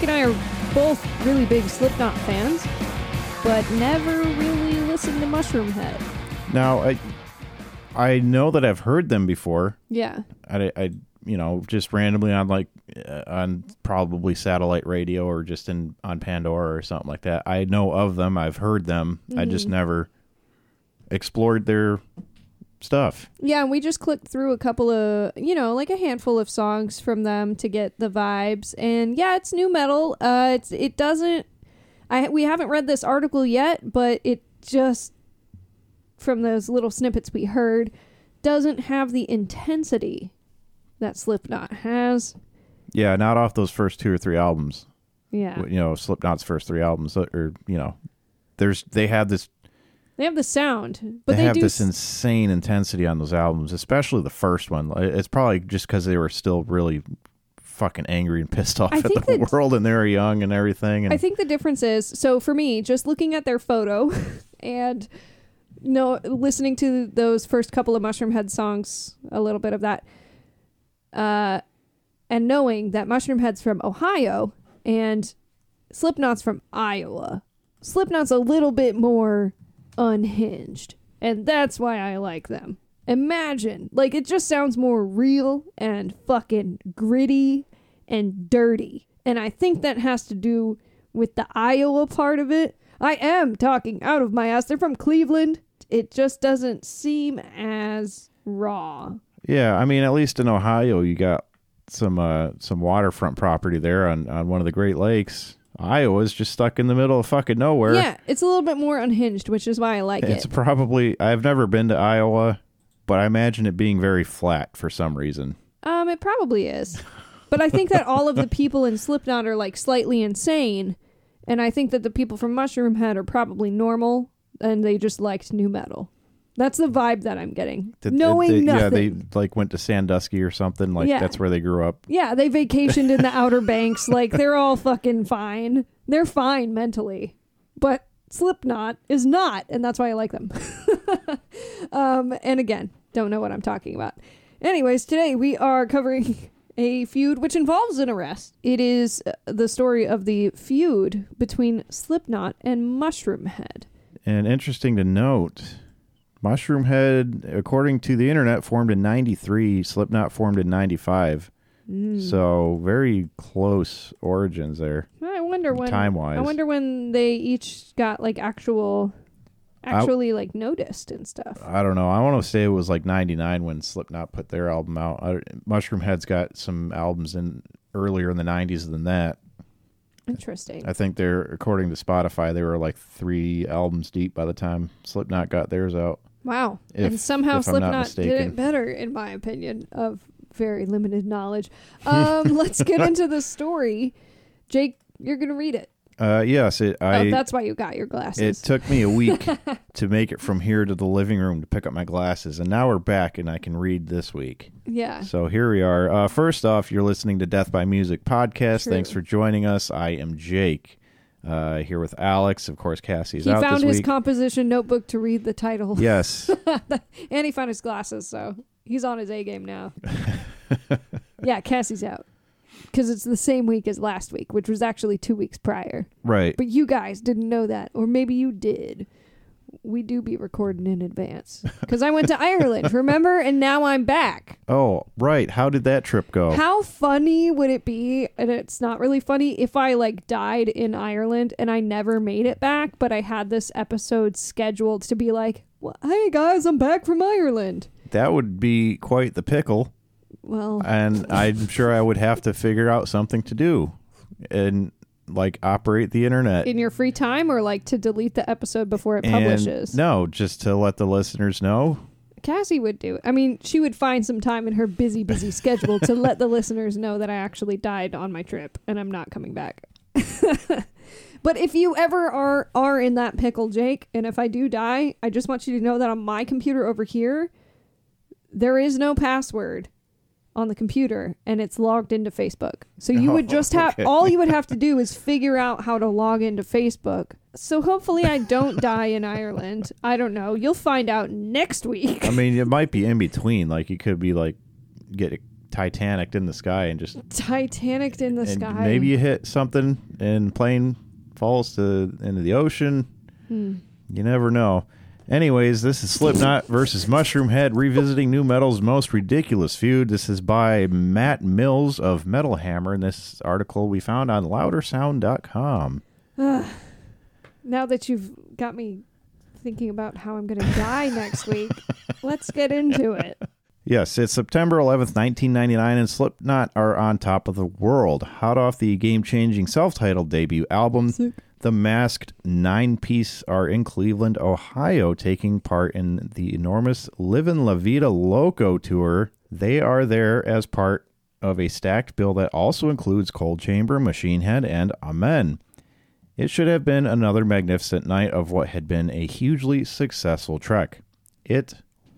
Jake and I are both really big Slipknot fans, but never really listened to Mushroom Head. Now, I I know that I've heard them before. Yeah. I, I you know just randomly on like uh, on probably satellite radio or just in on Pandora or something like that. I know of them. I've heard them. I just Mm-hmm. never explored their stuff. Yeah, and we just clicked through a couple of, you know, like a handful of songs from them to get the vibes. And yeah, it's new metal. Uh it's it doesn't I we haven't read this article yet, but it just from those little snippets we heard doesn't have the intensity that Slipknot has. Yeah, not off those first two or three albums. Yeah. You know, Slipknot's first three albums, uh, or you know, there's they have this They have the sound, but they, they, have do this insane intensity on those albums, especially the first one. It's probably just because they were still really fucking angry and pissed off I at the that- world, and they were young and everything. And I think the difference is so for me, just looking at their photo and no listening to those first couple of Mushroom Head songs, a little bit of that, uh, and knowing that Mushroom Head's from Ohio and Slipknot's from Iowa. Slipknot's a little bit more unhinged, and that's why I like them. Imagine, like, it just sounds more real and fucking gritty and dirty. And I think that has to do with the Iowa part of it. I am talking out of my ass. They're from Cleveland. It just doesn't seem as raw. Yeah, I mean, at least in Ohio, you got some uh, some waterfront property there on, on one of the Great Lakes. Iowa's just stuck in the middle of fucking nowhere. Yeah, it's a little bit more unhinged, which is why I like it's it. It's probably I've never been to Iowa, but I imagine it being very flat for some reason. Um, it probably is. But I think that all of the people in Slipknot are like slightly insane, and I think that the people from Mushroom Head are probably normal, and they just liked new metal. That's the vibe that I'm getting. Did- Knowing they- nothing. Yeah, they like went to Sandusky or something. Like Yeah. that's where they grew up. Yeah, they vacationed in the Outer Banks. Like they're all fucking fine. They're fine mentally, but Slipknot is not, and that's why I like them. um, and again, don't know what I'm talking about. Anyways, today we are covering a feud which involves an arrest. It is uh, the story of the feud between Slipknot and Mushroom Head. And interesting to note, Mushroom Head, according to the internet, formed in '93. Slipknot formed in '95. Mm. So very close origins there. I wonder when time-wise. I wonder when they each got like actual, actually like noticed and stuff. I don't know. I want to say it was like '99 when Slipknot put their album out. I, Mushroom Head's got some albums in earlier in the '90s than that. Interesting. I think they're according to Spotify, they were like three albums deep by the time Slipknot got theirs out. Wow. If- and somehow if I'm not Slipknot did it better, in my opinion, of very limited knowledge. Um, let's get into the story. Jake, you're going to read it. Uh, yes, it. I. oh, that's why you got your glasses. It took me a week to make it from here to the living room to pick up my glasses, and now we're back, and I can read this week. yeah. So here we are. Uh, first off, you're listening to Death by Music podcast. True. Thanks for joining us. I am Jake. Uh, here with Alex. Of course, Cassie's He out He found his week. composition notebook to read the title. yes. and he found his glasses, so he's on his A game now. yeah, Cassie's out. Because it's the same week as last week, which was actually two weeks prior. right. But you guys didn't know that, or maybe you did. We do be recording in advance because I went to Ireland, remember? And now I'm back. Oh, right. How did that trip go? How funny would it be? And it's not really funny if I like died in Ireland and I never made it back, but I had this episode scheduled to be like, well, "Hey guys, I'm back from Ireland." that would be quite the pickle, Well, and I'm sure I would have to figure out something to do, and like operate the internet. in your free time, or like to delete the episode before it And publishes. no, just to let the listeners know. Cassie would do it. I mean, she would find some time in her busy, busy schedule to let the listeners know that I actually died on my trip and I'm not coming back. but if you ever are are in that pickle, Jake, and if I do die, I just want you to know that on my computer over here, there is no password on the computer and it's logged into Facebook. So you would Oh, just have okay. all you would have to do is figure out how to log into Facebook. So hopefully I don't die in Ireland. I don't know. You'll find out next week. I mean, it might be in between. Like you could be like get Titanic in the sky and just Titanic in the and sky. maybe you hit something and plane falls to into the ocean. Hmm. You never know. Anyways, this is Slipknot versus Mushroom Head revisiting new metal's most ridiculous feud. This is by Matt Mills of Metal Hammer, and this article we found on loudersound.com. Now that you've got me thinking about how I'm going to die next week, let's get into it. Yes, it's September 11th, 1999, and Slipknot are on top of the world. Hot off the game changing self titled debut album, the masked nine piece are in Cleveland, Ohio, taking part in the enormous Livin' La Vida Loco tour. They are there as part of a stacked bill that also includes Coal Chamber, Machine Head, and Amen. It should have been another magnificent night of what had been a hugely successful trek. It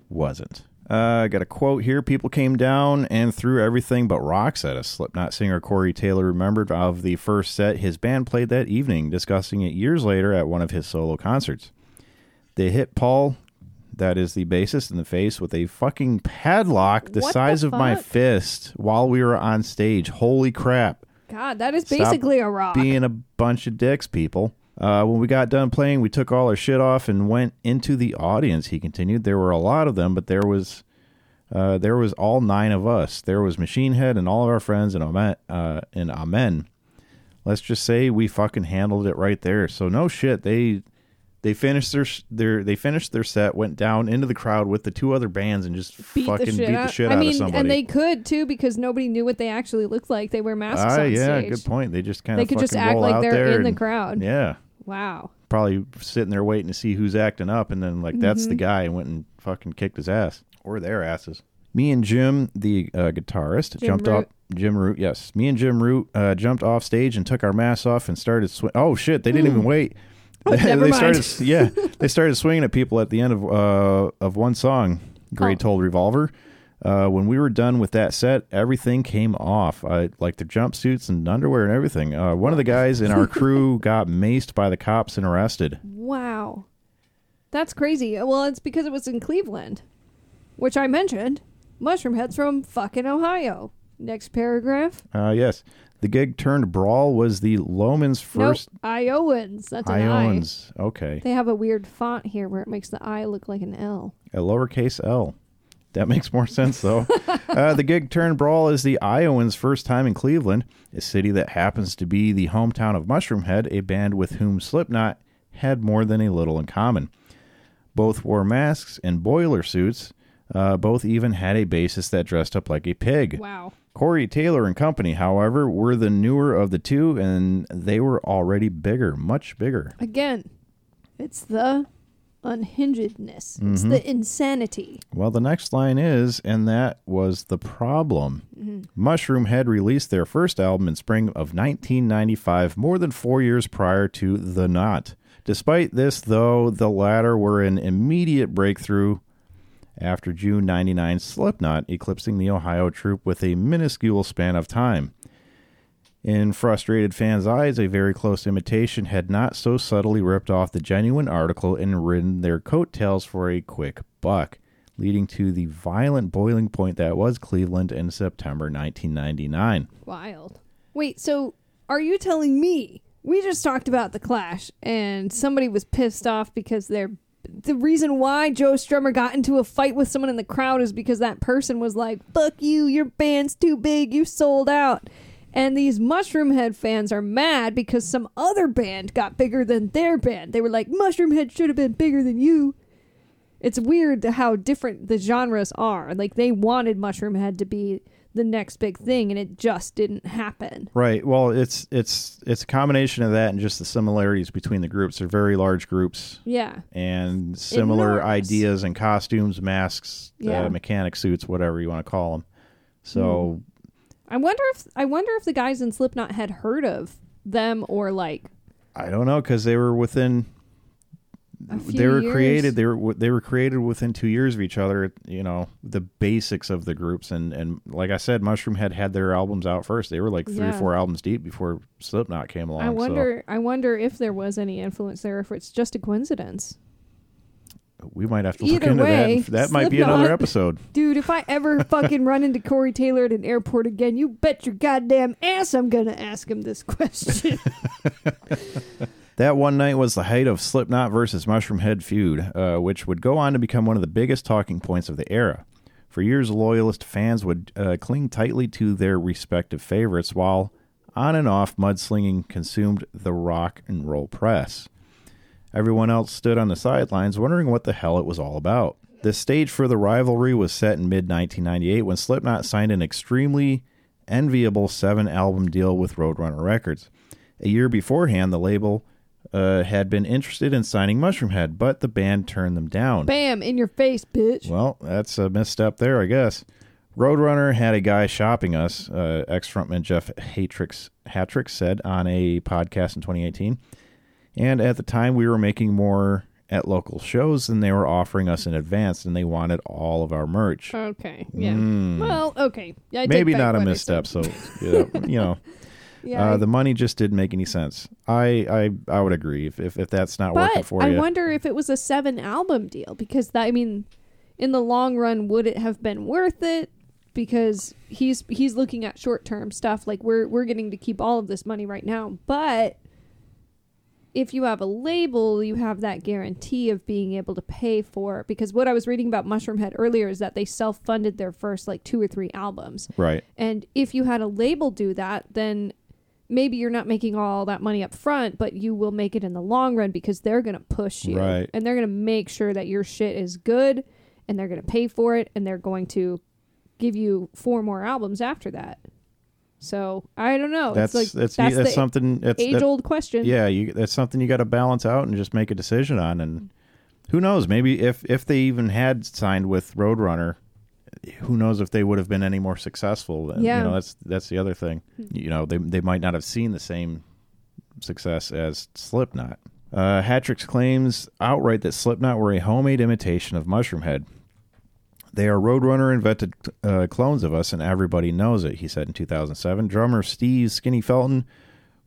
wasn't. Uh, I got a quote here. People came down and threw everything but rocks at us. Slipknot singer Corey Taylor remembered of the first set his band played that evening, discussing it years later at one of his solo concerts. They hit Paul, that is the bassist, in the face with a fucking padlock the What the size of my fist while we were on stage. Holy crap God, that is Stop basically a rock. being a bunch of dicks, people. Uh, when we got done playing, we took all our shit off and went into the audience. He continued. There were a lot of them, but there was, uh, there was all nine of us. There was Machine Head and all of our friends and Amen. Uh, and Amen. Let's just say we fucking handled it right there. So no shit. They they finished their their they finished their set, went down into the crowd with the two other bands, and just beat fucking the shit beat out. the shit I out mean, of somebody. and they could too because nobody knew what they actually looked like. They wear masks Ah, on yeah, stage. good point. They just kind of They could just act like they're in the crowd. Yeah, Wow. probably sitting there waiting to see who's acting up, and then like that's Mm-hmm. the guy, and went and fucking kicked his ass or their asses. Me and Jim, the uh, guitarist, Jim jumped Root. off. Jim Root, yes. Me and Jim Root uh, jumped off stage and took our masks off and started. Sw- oh shit! They didn't even wait. They never mind. started, yeah, they started swinging at people at the end of uh, of one song. Great Oh. told Revolver. Uh, when we were done with that set, everything came off, uh, like their jumpsuits and underwear and everything. Uh, one of the guys in our crew got maced by the cops and arrested. Wow. That's crazy. Well, it's because it was in Cleveland, which I mentioned. Mushroom Head's from fucking Ohio. Next paragraph. Uh, yes, the gig turned brawl was the Lomans' first nope, Iowans. That's an Iowans. Okay, They have a weird font here where it makes the I look like an L. a lowercase l. That makes more sense though. uh, the gig turned brawl is the Iowans' first time in Cleveland, a city that happens to be the hometown of Mushroom Head, a band with whom Slipknot had more than a little in common. Both wore masks and boiler suits. Uh, both even had a bassist that dressed up like a pig. Wow. Corey Taylor and company, however, were the newer of the two, and they were already bigger, much bigger. Again, it's the unhingedness. It's the insanity. Well, the next line is, and that was the problem. Mushroom had released their first album in spring of 1995, more than four years prior to The Knot. Despite this, though, the latter were an immediate breakthrough after June 99 Slipknot, eclipsing the Ohio troupe with a minuscule span of time. In frustrated fans' eyes, a very close imitation had not so subtly ripped off the genuine article and ridden their coattails for a quick buck, leading to the violent boiling point that was Cleveland in September 1999. Wild. Wait, so are you telling me we just talked about the Clash and somebody was pissed off because they're the reason why Joe Strummer got into a fight with someone in the crowd is because that person was like, "Fuck you, your band's too big, you sold out." And these Mushroom Head fans are mad because some other band got bigger than their band. They were like, "Mushroom Head should have been bigger than you." It's weird how different the genres are. Like they wanted Mushroom Head to be the next big thing and it just didn't happen. Right. Well, it's it's it's a combination of that and just the similarities between the groups. They're very large groups Yeah. and similar Enormous. ideas and costumes, masks, Yeah. uh, mechanic suits, whatever you want to call them. So I wonder if I wonder if the guys in Slipknot had heard of them or like I don't know because they were within they were years. created they were they were created within two years of each other you know the basics of the groups and and like i said mushroom had had their albums out first they were like three or four albums deep before slipknot came along I so- wonder I wonder if there was any influence there if it's just a coincidence. we might have to look into way, that. That might be another episode. Dude, if I ever fucking run into Corey Taylor at an airport again, you bet your goddamn ass I'm gonna ask him this question. That one night was the height of Slipknot versus Mushroomhead feud, uh, which would go on to become one of the biggest talking points of the era. For years, loyalist fans would uh, cling tightly to their respective favorites, while on and off mudslinging consumed the rock and roll press. Everyone else stood on the sidelines wondering what the hell it was all about. The stage for the rivalry was set in mid 1998 when Slipknot signed an extremely enviable seven album deal with Roadrunner Records. A year beforehand, the label uh, had been interested in signing Mushroomhead, but the band turned them down. Bam, in your face, bitch. Well, that's a misstep there, I guess. Roadrunner had a guy shopping us, uh, ex frontman Jeff Hatrix, Hatrix said on a podcast in 2018. And at the time, we were making more at local shows than they were offering us in advance, and they wanted all of our merch. Okay, yeah. Mm. Well, okay. Yeah, Maybe not a misstep, so you know, you know yeah, uh, I- the money just didn't make any sense. I I, I would agree if, if, if that's not working for I you. I wonder if it was a seven album deal because that, I mean, in the long run, would it have been worth it? Because he's he's looking at short term stuff. Like we're we're getting to keep all of this money right now, but if you have a label, you have that guarantee of being able to pay for it. Because what I was reading about Mushroomhead earlier is that they self funded their first like two or three albums. right. And if you had a label do that, then maybe you're not making all that money up front, but you will make it in the long run because they're going to push you. Right. And they're going to make sure that your shit is good and they're going to pay for it and they're going to give you four more albums after that. So I don't know. That's it's like that's that's, that's something. That's, age that- old question. yeah, you, that's something you got to balance out and just make a decision on. And who knows? Maybe if if they even had signed with Roadrunner, who knows if they would have been any more successful? Yeah. you know that's that's the other thing. You know, they they might not have seen the same success as Slipknot. Uh, Hatrix claims outright that Slipknot were a homemade imitation of Mushroomhead. They are Roadrunner invented uh, clones of us, and everybody knows it, he said in 2007. Drummer Steve Skinny Felton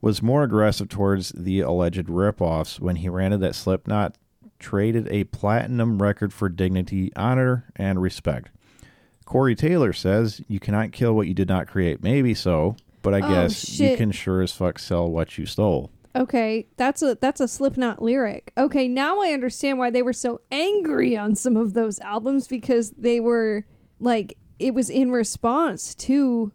was more aggressive towards the alleged ripoffs when he ranted that Slipknot traded a platinum record for dignity, honor, and respect. Corey Taylor says, You cannot kill what you did not create. Maybe so, but I Oh, guess you can sure as fuck sell what you stole. Okay, that's a that's a Slipknot lyric. Okay, now I understand why they were so angry on some of those albums because they were like it was in response to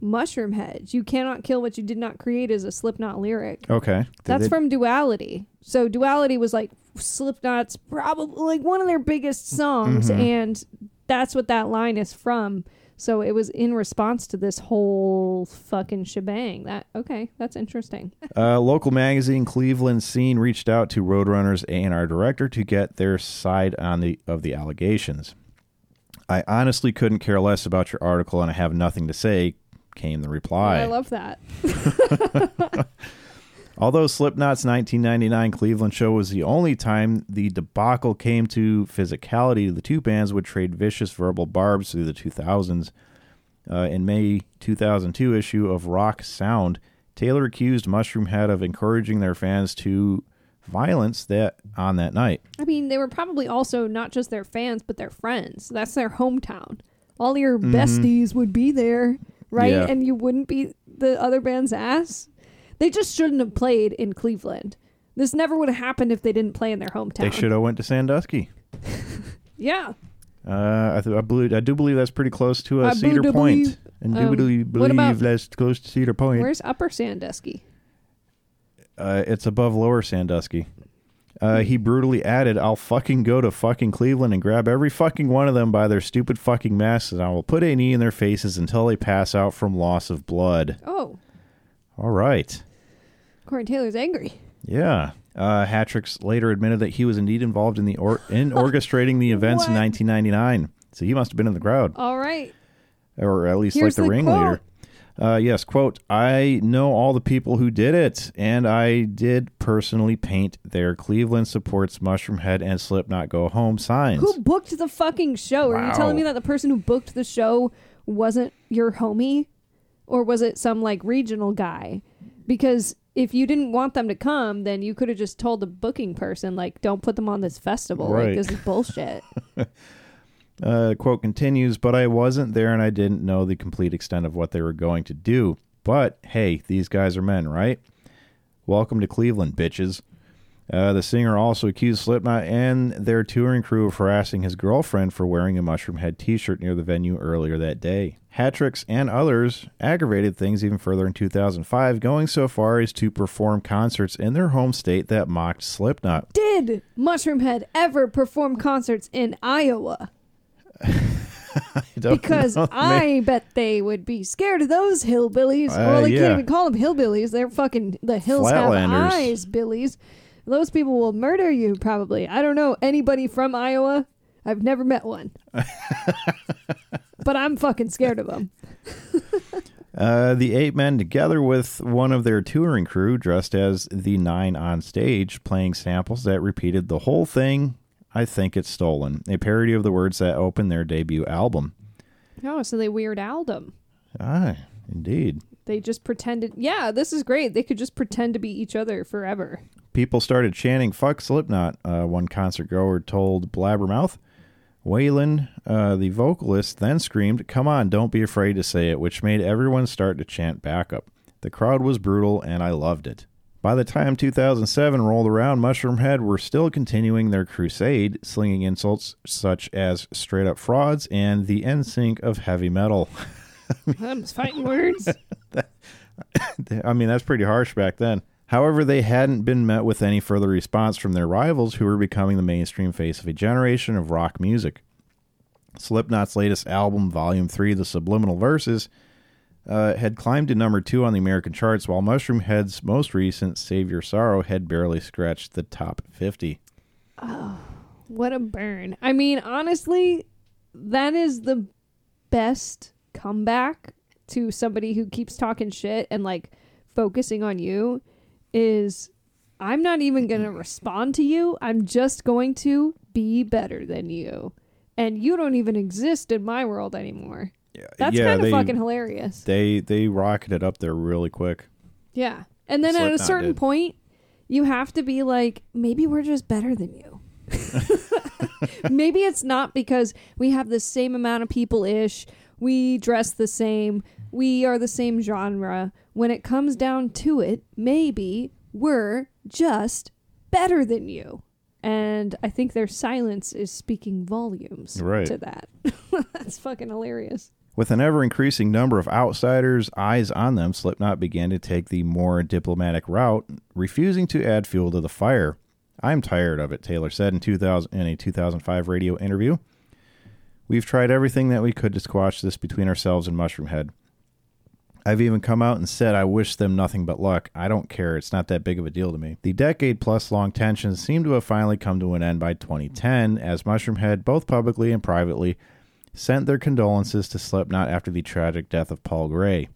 Mushroom Heads. You cannot kill what you did not create is a Slipknot lyric. Okay. Did That's they- from Duality. So Duality was like Slipknot's probably like one of their biggest songs Mhm. and that's what that line is from. So it was in response to this whole fucking shebang. That okay, that's interesting. Uh, local magazine Cleveland Scene reached out to Roadrunner's A&R director to get their side on the of the allegations. I honestly couldn't care less about your article, and I have nothing to say. Came the reply. I love that. Although Slipknot's 1999 Cleveland show was the only time the debacle came to physicality, the two bands would trade vicious verbal barbs through the 2000s. Uh, in May 2002 issue of Rock Sound, Taylor accused Mushroomhead of encouraging their fans to violence that on that night. I mean, they were probably also not just their fans, but their friends. That's their hometown. All your besties would be there, right? Mm-hmm. Yeah. And you wouldn't be the other band's ass. They just shouldn't have played in Cleveland. This never would have happened if they didn't play in their hometown. They should have went to Sandusky. Yeah. Uh, I, th- I believe I do believe that's pretty close to uh, I Cedar do Point, believe- and um, do believe, about- that's close to Cedar Point. Where's Upper Sandusky? Uh, it's above Lower Sandusky. Uh, he brutally added, "I'll fucking go to fucking Cleveland and grab every fucking one of them by their stupid fucking masks, and I will put a knee in their faces until they pass out from loss of blood." Oh, All right, Corey Taylor's angry. yeah. Uh, Hatrix later admitted that he was indeed involved in the or- in orchestrating the events in 1999. So he must have been in the crowd. All right. or at least Here's like the, the ringleader. Uh, yes, quote, I know all the people who did it, and I did personally paint their Cleveland supports Mushroomhead and Slipknot Go Home signs. Who booked the fucking show? Are you telling Wow. me that the person who booked the show wasn't your homie? Or was it some like regional guy? Because if you didn't want them to come, then you could have just told the booking person, like, don't put them on this festival. Right. Like, this is bullshit. Uh, quote continues, but I wasn't there and I didn't know the complete extent of what they were going to do. But hey, these guys are men, right? Welcome to Cleveland, bitches. Uh, the singer also accused Slipknot and their touring crew of harassing his girlfriend for wearing a Mushroom Head t shirt near the venue earlier that day. Hatrix and others aggravated things even further in 2005, going so far as to perform concerts in their home state that mocked Slipknot. Did Mushroomhead ever perform concerts in Iowa? I don't Because know. I bet they would be scared of those hillbillies. Uh, well, they yeah. can't even call them hillbillies. They're fucking the hills have eyes, billies. Those people will murder you probably. I don't know anybody from Iowa. I've never met one. but I'm fucking scared of them. Uh, the eight men, together with one of their touring crew, dressed as the nine on stage, playing samples that repeated the whole thing. I think it's stolen. A parody of the words that opened their debut album. Oh, so they weird Al'd 'em. Ah, indeed. They just pretended. Yeah, this is great. They could just pretend to be each other forever. People started chanting "fuck Slipknot." Uh, one concert goer told Blabbermouth. Waylon, uh, the vocalist, then screamed, "Come on, don't be afraid to say it," which made everyone start to chant backup. The crowd was brutal, and I loved it. By the time 2007 rolled around, Mushroomhead were still continuing their crusade, slinging insults such as "straight up frauds" and the NSYNC of heavy metal. Them's fighting words. I mean, that's pretty harsh back then. However, they hadn't been met with any further response from their rivals, who were becoming the mainstream face of a generation of rock music. Slipknot's latest album, Volume 3, The Subliminal Verses, uh, had climbed to number two on the American charts, while Mushroom Head's most recent, Save Your Sorrow, had barely scratched the top 50. Oh, What a burn. I mean, honestly, that is the best comeback to somebody who keeps talking shit and like focusing on you is I'm not even going to mm-hmm. respond to you. I'm just going to be better than you. And you don't even exist in my world anymore. Yeah. That's yeah, kind of they, fucking hilarious. They, they rocketed up there really quick. Yeah. And then at a certain did. point, you have to be like, maybe we're just better than you. maybe it's not because we have the same amount of people ish, we dress the same, we are the same genre. When it comes down to it, maybe we're just better than you. And I think their silence is speaking volumes Right. to that. That's fucking hilarious. With an ever increasing number of outsiders' eyes on them, Slipknot began to take the more diplomatic route, refusing to add fuel to the fire. I'm tired of it, Taylor said in 2000 in a 2005 radio interview. We've tried everything that we could to squash this between ourselves and Mushroomhead. I've even come out and said I wish them nothing but luck. I don't care. It's not that big of a deal to me. The decade plus long tensions seem to have finally come to an end by 2010 as Mushroomhead, both publicly and privately, sent their condolences to Slipknot after the tragic death of Paul Gray.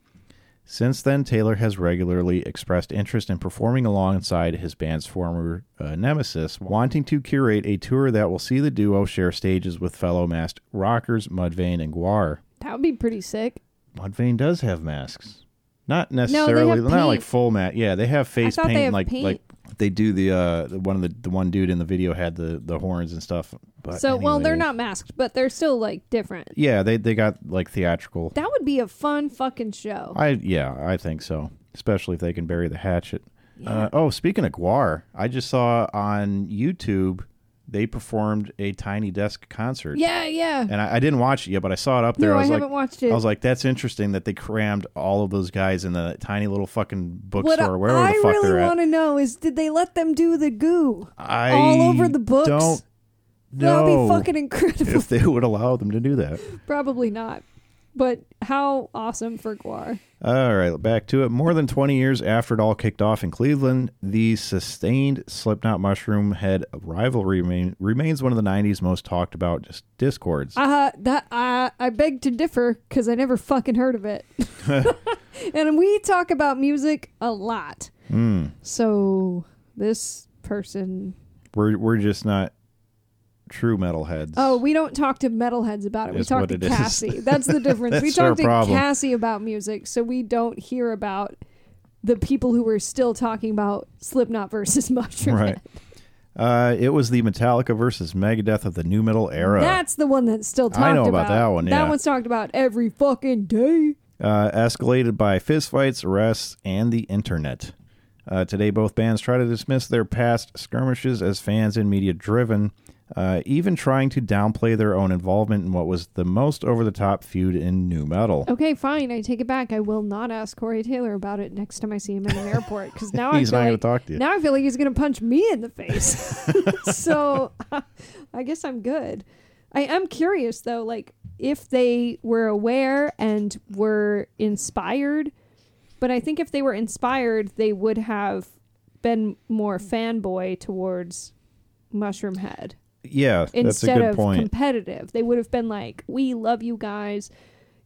Since then, Taylor has regularly expressed interest in performing alongside his band's former uh, nemesis, wanting to curate a tour that will see the duo share stages with fellow masked rockers Mudvayne and Gwar. That would be pretty sick. Mudvayne does have masks. Not necessarily, not like full mat. Yeah, they have face thought they paint, have like paint. like they do the uh the one of the the one dude in the video had the the horns and stuff. But so, well, they're not masked, but they're still like different. Yeah, they they got like theatrical. That would be a fun fucking show. I yeah, I think so. Especially if they can bury the hatchet. Uh, oh, speaking of Gwar, I just saw on YouTube they performed a Tiny Desk concert. yeah, yeah. And I, I didn't watch it yet, but I saw it up there. No, I I, was like, haven't watched it. I was like, that's interesting that they crammed all of those guys in the tiny little fucking what bookstore, wherever I the fuck really they're at. want to know is, did they let them do the goo I all over the books? Don't That would be fucking incredible. if they would allow them to do that. Probably not. But how awesome for Gwar. All right, back to it. More than 20 years after it all kicked off in Cleveland, the sustained Slipknot Mushroom Head rivalry remain, remains one of the 90s most talked about just discords. Uh, that I I beg to differ because I never fucking heard of it. and we talk about music a lot. Hmm. So this person We're, we're just not true metalheads. Oh, we don't talk to metalheads about it. We talk to it is. Cassie. That's the difference. we That's our talk to problem. Cassie about music, so we don't hear about the people who were still talking about Slipknot versus Mushroom. Right. Uh, it was the Metallica versus Megadeth of the new metal era. That's the one that's still talked I know about that one, That one's talked about every fucking day. uh, escalated by fistfights, arrests, and the internet. Uh, today, both bands try to dismiss their past skirmishes as fans and media driven, uh, even trying to downplay their own involvement in what was the most over the top feud in new metal. Okay, fine. I take it back. I will not ask Corey Taylor about it next time I see him in an airport because now I He's feel not going like to talk to you. now I feel like he's gonna punch me in the face. so I guess I'm good. I am curious though, like if they were aware and were inspired, but I think if they were inspired, they would have been more fanboy towards Mushroom Head Yeah, that's a instead good of point. competitive. They would have been like, "We love you guys.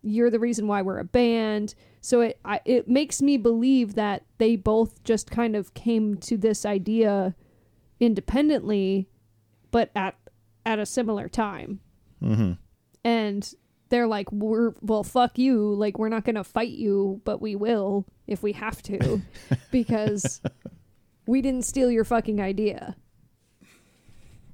You're the reason why we're a band." So it I, it makes me believe that they both just kind of came to this idea independently, but at at a similar time. hmm And they're like, "We're well, fuck you. Like we're not gonna fight you, but we will if we have to, because we didn't steal your fucking idea."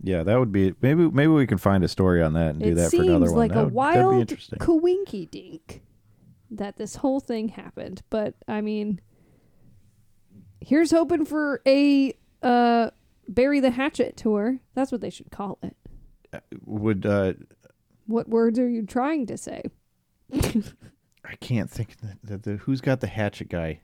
Yeah, that would be maybe. Maybe we can find a story on that and do it that for another one. like That a would- that'd be wild coinky dink that this whole thing happened. But I mean, here's hoping for a uh, bury the hatchet tour. That's what they should call it. Would uh, What words are you trying to say? I can't think. The, the, the, who's got the hatchet guy?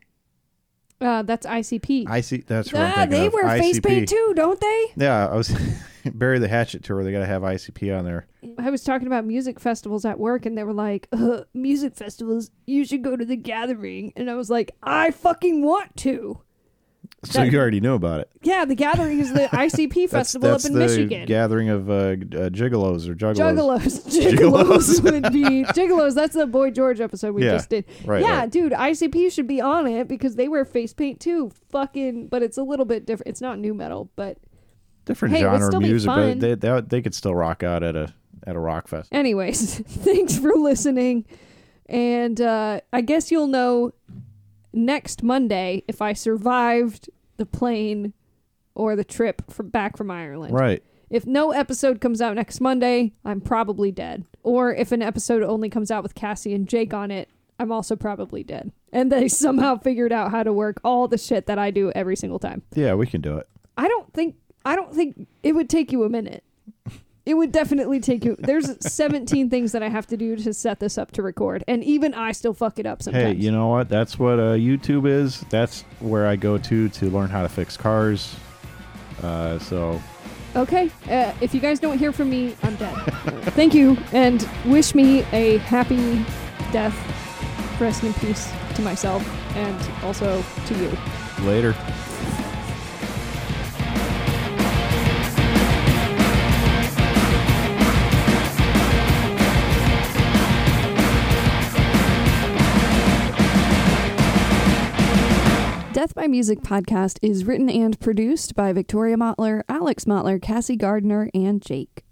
Uh, that's ICP. I see. That's what I'm ah, thinking they of. wear face ICP. paint too, don't they? Yeah, I was bury the hatchet tour. They got to have ICP on there. I was talking about music festivals at work, and they were like, uh, "Music festivals, you should go to the Gathering," and I was like, "I fucking want to." So That- you already knew about it. Yeah, the Gathering is the ICP festival that's up in the Michigan. gathering of uh, uh, gigolos or juggalos. Juggalos. Juggalos. Juggalos would be Juggalos. That's the Boy George episode we Yeah, just did. Right. yeah, right. dude, ICP should be on it because they wear face paint too. Fucking, but it's a little bit different. It's not new metal, but Different Hey, genre of music, but they, they they could still rock out at a at a rock fest. anyways, thanks for listening. And uh, I guess you'll know next Monday if I survived the plane or the trip from back from Ireland. Right. If no episode comes out next Monday, I'm probably dead. Or if an episode only comes out with Cassie and Jake on it, I'm also probably dead. And they somehow figured out how to work all the shit that I do every single time. Yeah, we can do it. I don't think I don't think it would take you a minute. It would definitely take you. There's 17 things that I have to do to set this up to record, and even I still fuck it up sometimes. Hey, you know what? That's what uh, YouTube is. That's where I go to to learn how to fix cars. Uh, so Okay, uh, if you guys don't hear from me, I'm dead. Thank you, and wish me a happy death. Rest in peace to myself and also to you. later. Death by Music podcast is written and produced by Victoria Motler, Alex Motler, Cassie Gardner, and Jake.